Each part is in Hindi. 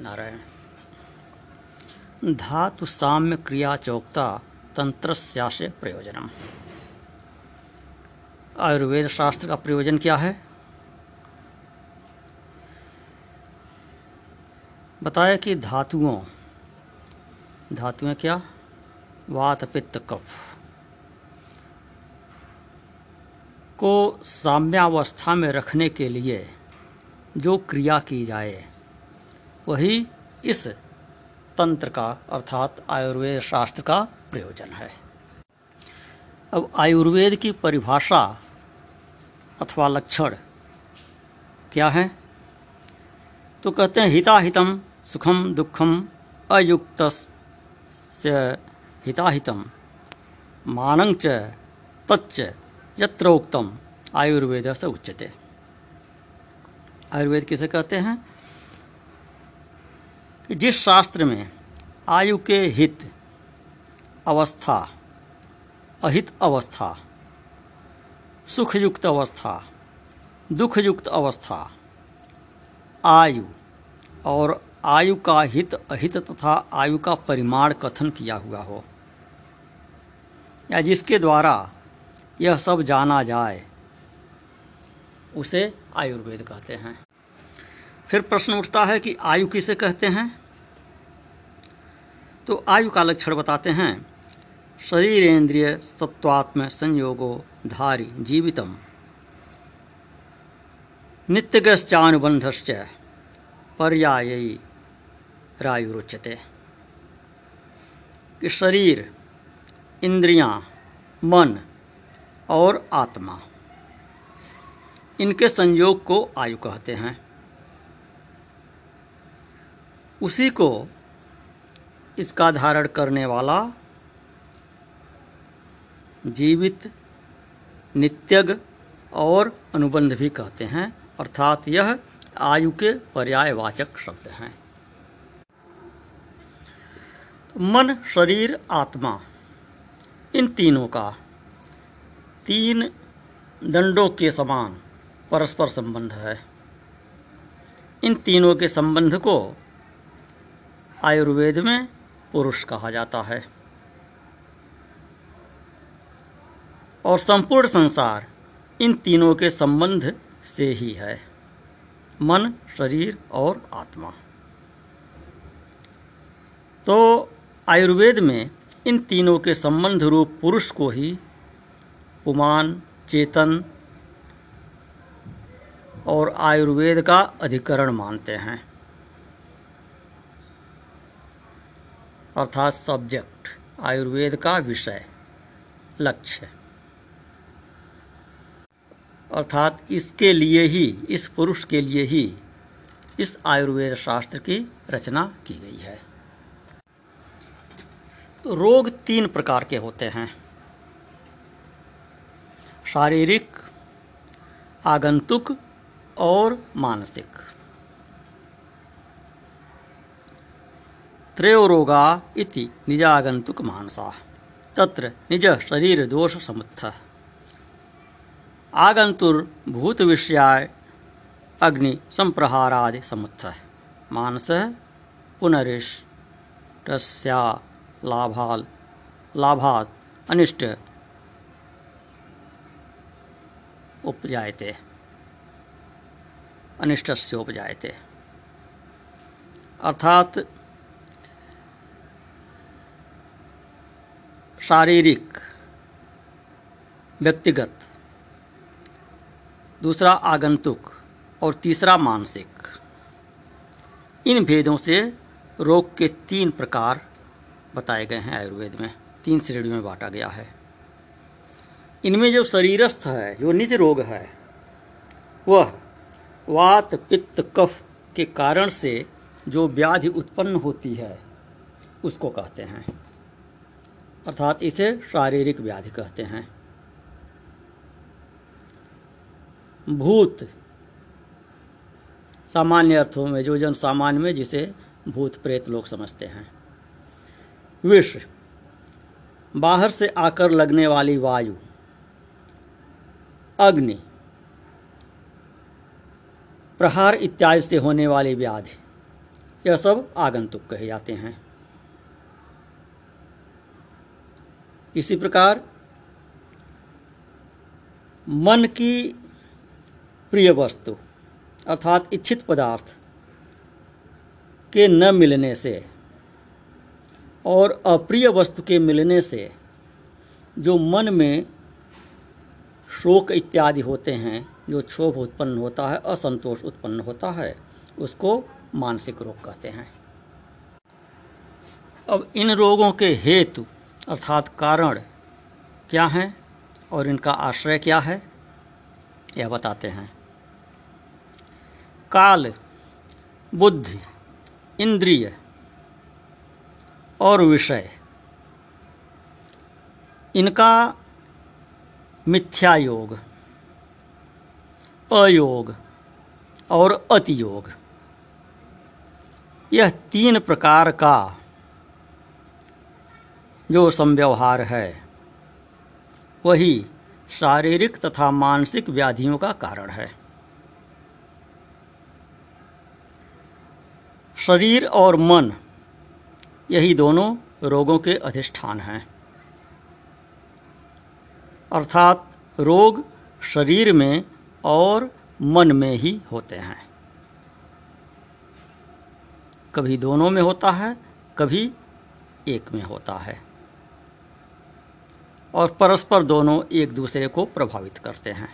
नारायण। धातु साम्य क्रिया चौकता तंत्र से प्रयोजनम। आयुर्वेद शास्त्र का प्रयोजन क्या है? बताया कि धातुओं, धातुएँ क्या? वात, पित्त, कफ। को साम्यावस्था में रखने के लिए जो क्रिया की जाए वही इस तंत्र का, अर्थात आयुर्वेद शास्त्र का प्रयोजन है। अब आयुर्वेद की परिभाषा अथवा लक्षण क्या है? तो कहते हैं, हिताहितम सुखम दुखम अयुक्त हिताहितम मानं च तच्च यत्रोक्तम आयुर्वेद से उच्चते आयुर्वेद किसे कहते हैं? कि जिस शास्त्र में आयु के हित, अवस्था, अहित अवस्था, सुखयुक्त अवस्था, दुखयुक्त अवस्था, आयु और आयु का हित, अहित तथा आयु का परिमाण कथन किया हुआ हो, या जिसके द्वारा यह सब जाना जाए, उसे आयुर्वेद कहते हैं। फिर प्रश्न उठता है कि आयु किसे कहते हैं? तो आयु का लक्षण बताते हैं। शरीरेन्द्रिय सत्वात्म संयोगो धारी जीवितम। नित्यगश्चानुबंधश्च पर्यायी रायुरुच्यते कि शरीर इंद्रियाँ, मन और आत्मा इनके संयोग को आयु कहते हैं। उसी को इसका धारण करने वाला जीवित, नित्यग और अनुबंध भी कहते हैं, अर्थात यह आयु के पर्यायवाचक शब्द हैं। मन, शरीर, आत्मा, इन तीनों का तीन दंडों के समान परस्पर संबंध है। इन तीनों के संबंध को आयुर्वेद में पुरुष कहा जाता है। और संपूर्ण संसार इन तीनों के संबंध से ही है। मन, शरीर और आत्मा। तो आयुर्वेद में इन तीनों के संबंध रूप पुरुष को ही पुमान, चेतन और आयुर्वेद का अधिकरण मानते हैं। अर्थात सब्जेक्ट आयुर्वेद का विषय, लक्ष्य। अर्थात इसके लिए ही, इस पुरुष के लिए ही, इस आयुर्वेद शास्त्र की रचना की गई है। तो रोग तीन प्रकार के होते हैं। शारीरिक, आगंतुक और मानसिक। त्रयोरोगा इति निजागंतुक मानसा। तत्र निज शरीर दोष समुत्थ आगंतुर्भूत विषयाय अग्नि संप्रहारादि समुत्थ मानस पुनरिष्टस्या लाभाल लाभात अनिष्ट उपजायते। अनिष्टस्य उपजायते। अर्थात शारीरिक, व्यक्तिगत, दूसरा आगंतुक और तीसरा मानसिक। इन भेदों से रोग के तीन प्रकार बताए गए हैं आयुर्वेद में। तीन श्रेणियों में बांटा गया है। इनमें जो शरीरस्थ है, जो निज रोग है, वह वात, पित्त, कफ के कारण से जो व्याधि उत्पन्न होती है, उसको कहते हैं। अर्थात इसे शारीरिक व्याधि कहते हैं। भूत। सामान्य अर्थों में जो जन सामान्य में, जिसे भूत प्रेत लोग समझते हैं। विष। बाहर से आकर लगने वाली वायु। अग्नि। प्रहार इत्यादि से होने वाली व्याधि। यह सब आगंतुक कहे जाते हैं। इसी प्रकार मन की प्रिय वस्तु अर्थात इच्छित पदार्थ के न मिलने से और अप्रिय वस्तु के मिलने से जो मन में शोक इत्यादि होते हैं, जो क्षोभ उत्पन्न होता है, असंतोष उत्पन्न होता है, उसको मानसिक रोग कहते हैं। अब इन रोगों के हेतु अर्थात कारण क्या हैं और इनका आश्रय क्या है, यह बताते हैं। काल, बुद्धि, इंद्रिय और विषय। इनका मिथ्या योग, अयोग और अतियोग। यह तीन प्रकार का जो संव्यवहार है, वही शारीरिक तथा मानसिक व्याधियों का कारण है। शरीर और मन, यही दोनों रोगों के अधिष्ठान हैं। अर्थात, रोग शरीर में और मन में ही होते हैं। कभी दोनों में होता है, कभी एक में होता है। और परस्पर दोनों एक दूसरे को प्रभावित करते हैं।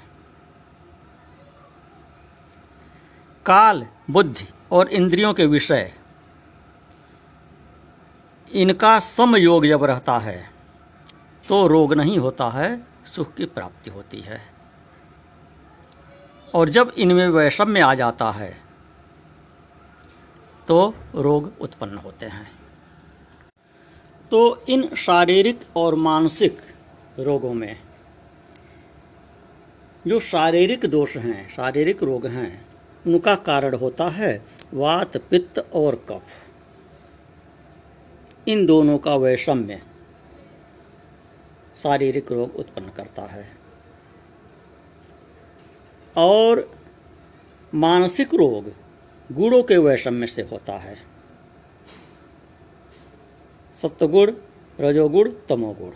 काल, बुद्धि और इंद्रियों के विषय, इनका समयोग जब रहता है तो रोग नहीं होता है, सुख की प्राप्ति होती है। और जब इनमें वैषम्य आ जाता है तो रोग उत्पन्न होते हैं। तो इन शारीरिक और मानसिक रोगों में। जो शारीरिक दोष हैं, शारीरिक रोग हैं, उनका कारण होता है वात, पित्त और कफ। इन दोनों का वैषम्य शारीरिक रोग उत्पन्न करता है। और मानसिक रोग गुणों के वैषम्य से होता है। सत्वगुण, रजोगुण, तमोगुण।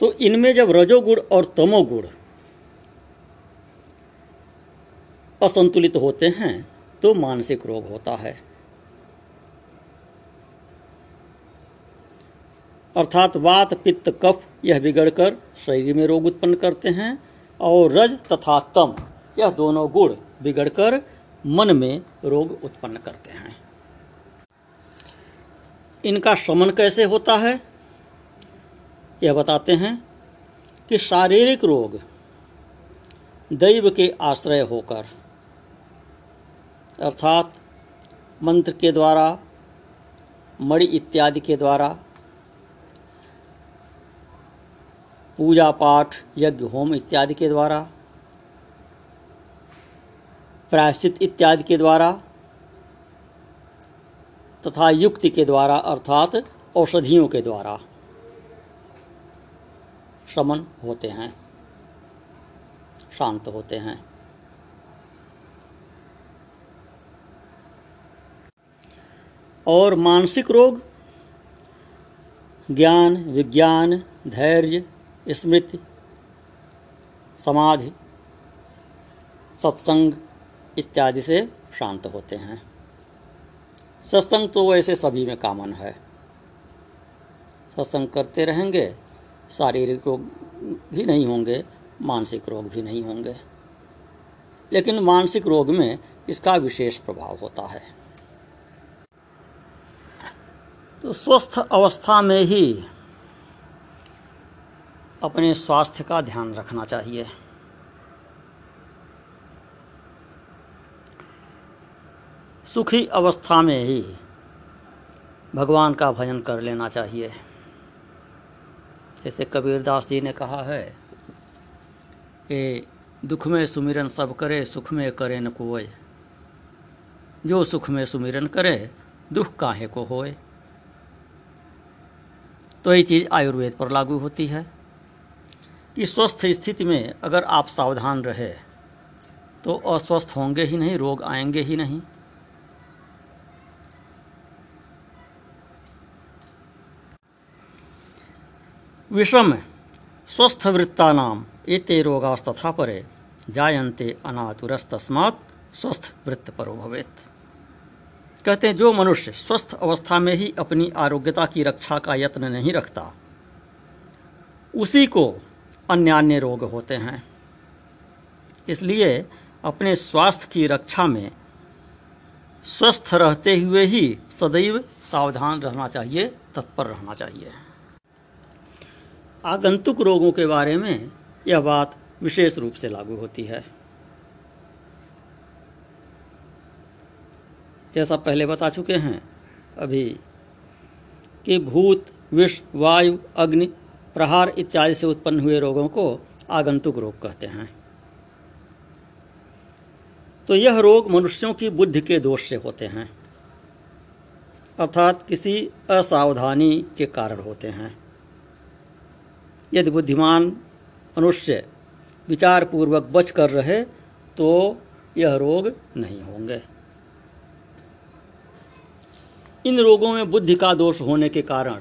तो इनमें जब रजोगुण और तमोगुण असंतुलित होते हैं तो मानसिक रोग होता है। अर्थात वात, पित्त, कफ, यह बिगड़कर शरीर में रोग उत्पन्न करते हैं, और रज तथा तम यह दोनों गुण बिगड़कर मन में रोग उत्पन्न करते हैं। इनका शमन कैसे होता है? यह बताते हैं कि शारीरिक रोग दैव के आश्रय होकर, अर्थात मंत्र के द्वारा, मणि इत्यादि के द्वारा, पूजा पाठ, यज्ञ होम इत्यादि के द्वारा, प्रायश्चित इत्यादि के द्वारा, तथा युक्ति के द्वारा, अर्थात औषधियों के द्वारा। शमन होते हैं, शांत होते हैं। और मानसिक रोग, ज्ञान, विज्ञान, धैर्य, स्मृति, समाधि, सत्संग इत्यादि से शांत होते हैं। सत्संग तो वैसे सभी में कामन है। सत्संग करते रहेंगे शारीरिक रोग भी नहीं होंगे, मानसिक रोग भी नहीं होंगे। लेकिन मानसिक रोग में इसका विशेष प्रभाव होता है। तो स्वस्थ अवस्था में ही अपने स्वास्थ्य का ध्यान रखना चाहिए। सुखी अवस्था में ही भगवान का भजन कर लेना चाहिए। जैसे कबीरदास जी ने कहा है कि दुख में सुमिरन सब करे, सुख में करे न कोय जो सुख में सुमिरन करे, दुख काहे को होए? तो ये चीज़ आयुर्वेद पर लागू होती है कि स्वस्थ स्थिति में अगर आप सावधान रहे तो अस्वस्थ होंगे ही नहीं, रोग आएँगे ही नहीं। विषम स्वस्थ वृत्ता नाम एते रोगास्तथा परे। जायन्ते अनातुरस्तस्मात् स्वस्थ वृत्त परो भवेत। कहते हैं, जो मनुष्य स्वस्थ अवस्था में ही अपनी आरोग्यता की रक्षा का यत्न नहीं रखता, उसी को अन्य अन्य रोग होते हैं। इसलिए अपने स्वास्थ्य की रक्षा में स्वस्थ रहते हुए ही सदैव सावधान रहना चाहिए, तत्पर रहना चाहिए। आगंतुक रोगों के बारे में यह बात विशेष रूप से लागू होती है। जैसा पहले बता चुके हैं अभी कि भूत, विष, वायु, अग्नि, प्रहार इत्यादि से उत्पन्न हुए रोगों को आगंतुक रोग कहते हैं। तो यह रोग मनुष्यों की बुद्धि के दोष से होते हैं, अर्थात किसी असावधानी के कारण होते हैं। यदि बुद्धिमान मनुष्य विचारपूर्वक बच कर रहे तो यह रोग नहीं होंगे। इन रोगों में बुद्धि का दोष होने के कारण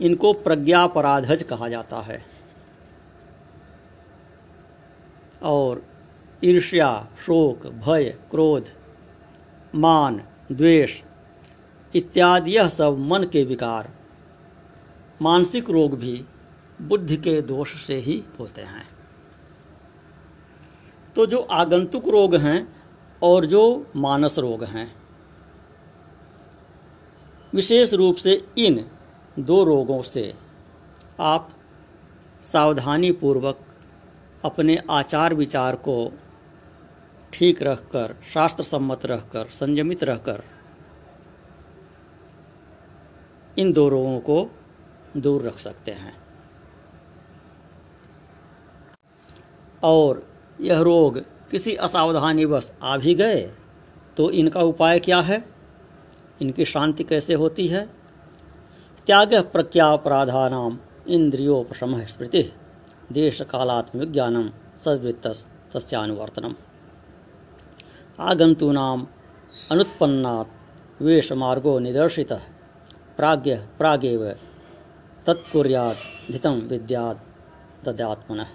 इनको प्रज्ञापराधज कहा जाता है। और ईर्ष्या, शोक, भय, क्रोध, मान, द्वेष इत्यादि यह सब मन के विकार, मानसिक रोग भी बुद्धि के दोष से ही होते हैं। तो जो आगंतुक रोग हैं और जो मानस रोग हैं, विशेष रूप से इन दो रोगों से आप सावधानी पूर्वक अपने आचार विचार को ठीक रखकर शास्त्र सम्मत रहकर संयमित रहकर इन दो रोगों को दूर रख सकते हैं। और यह रोग किसी असावधानी बस आ भी गए तो इनका उपाय क्या है? इनकी शांति कैसे होती है? त्याग प्रज्ञापराधानाम इंद्रियोपशम स्मृति देश कालात्म विज्ञानम सद्वृत्त तस्यानुवर्तनम। आगंतूनाम अनुत्पन्नात् वेश मार्गो निदर्शित। प्राज्ञ प्रागेव तत्कुर्यात् धितं विद्यात् दद्यात्मनः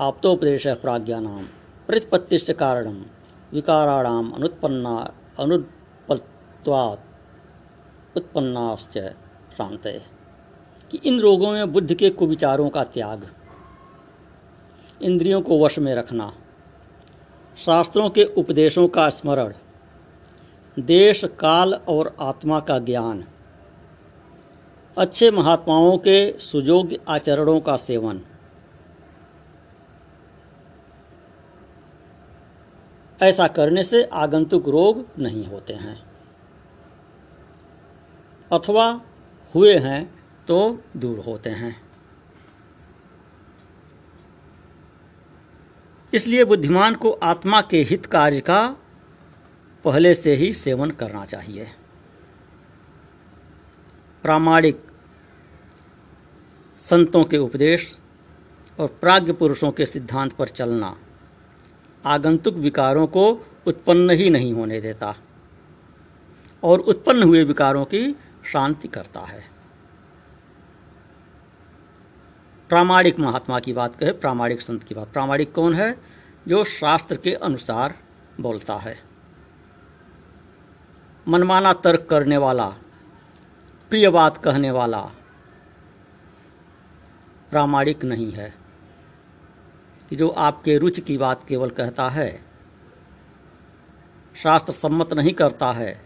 आप्तोपदेश प्राज्ञानाम प्रतिपत्तिश्च कारणम, विकाराणाम अनुत्पन्ना अनुत्पत्वात् उत्पन्नाश्च शांत कि इन रोगों में बुद्ध के कुविचारों का त्याग, इंद्रियों को वश में रखना, शास्त्रों के उपदेशों का स्मरण, देश, काल और आत्मा का ज्ञान, अच्छे महात्माओं के सुयोग्य आचरणों का सेवन ऐसा करने से आगंतुक रोग नहीं होते हैं। अथवा हुए हैं तो दूर होते हैं। इसलिए बुद्धिमान को आत्मा के हित कार्य का पहले से ही सेवन करना चाहिए। प्रामाणिक संतों के उपदेश और प्राज्ञ पुरुषों के सिद्धांत पर चलना आगंतुक विकारों को उत्पन्न ही नहीं होने देता और उत्पन्न हुए विकारों की शांति करता है। प्रामाणिक महात्मा की बात कहे, प्रामाणिक संत की बात। प्रामाणिक कौन है? जो शास्त्र के अनुसार बोलता है। मनमाना तर्क करने वाला, प्रिय बात कहने वाला प्रामाणिक नहीं है। कि जो आपके रुचि की बात केवल कहता है, शास्त्र सम्मत नहीं करता है,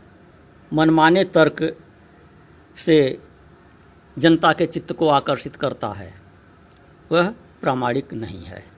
मनमाने तर्क से जनता के चित्त को आकर्षित करता है, वह प्रामाणिक नहीं है।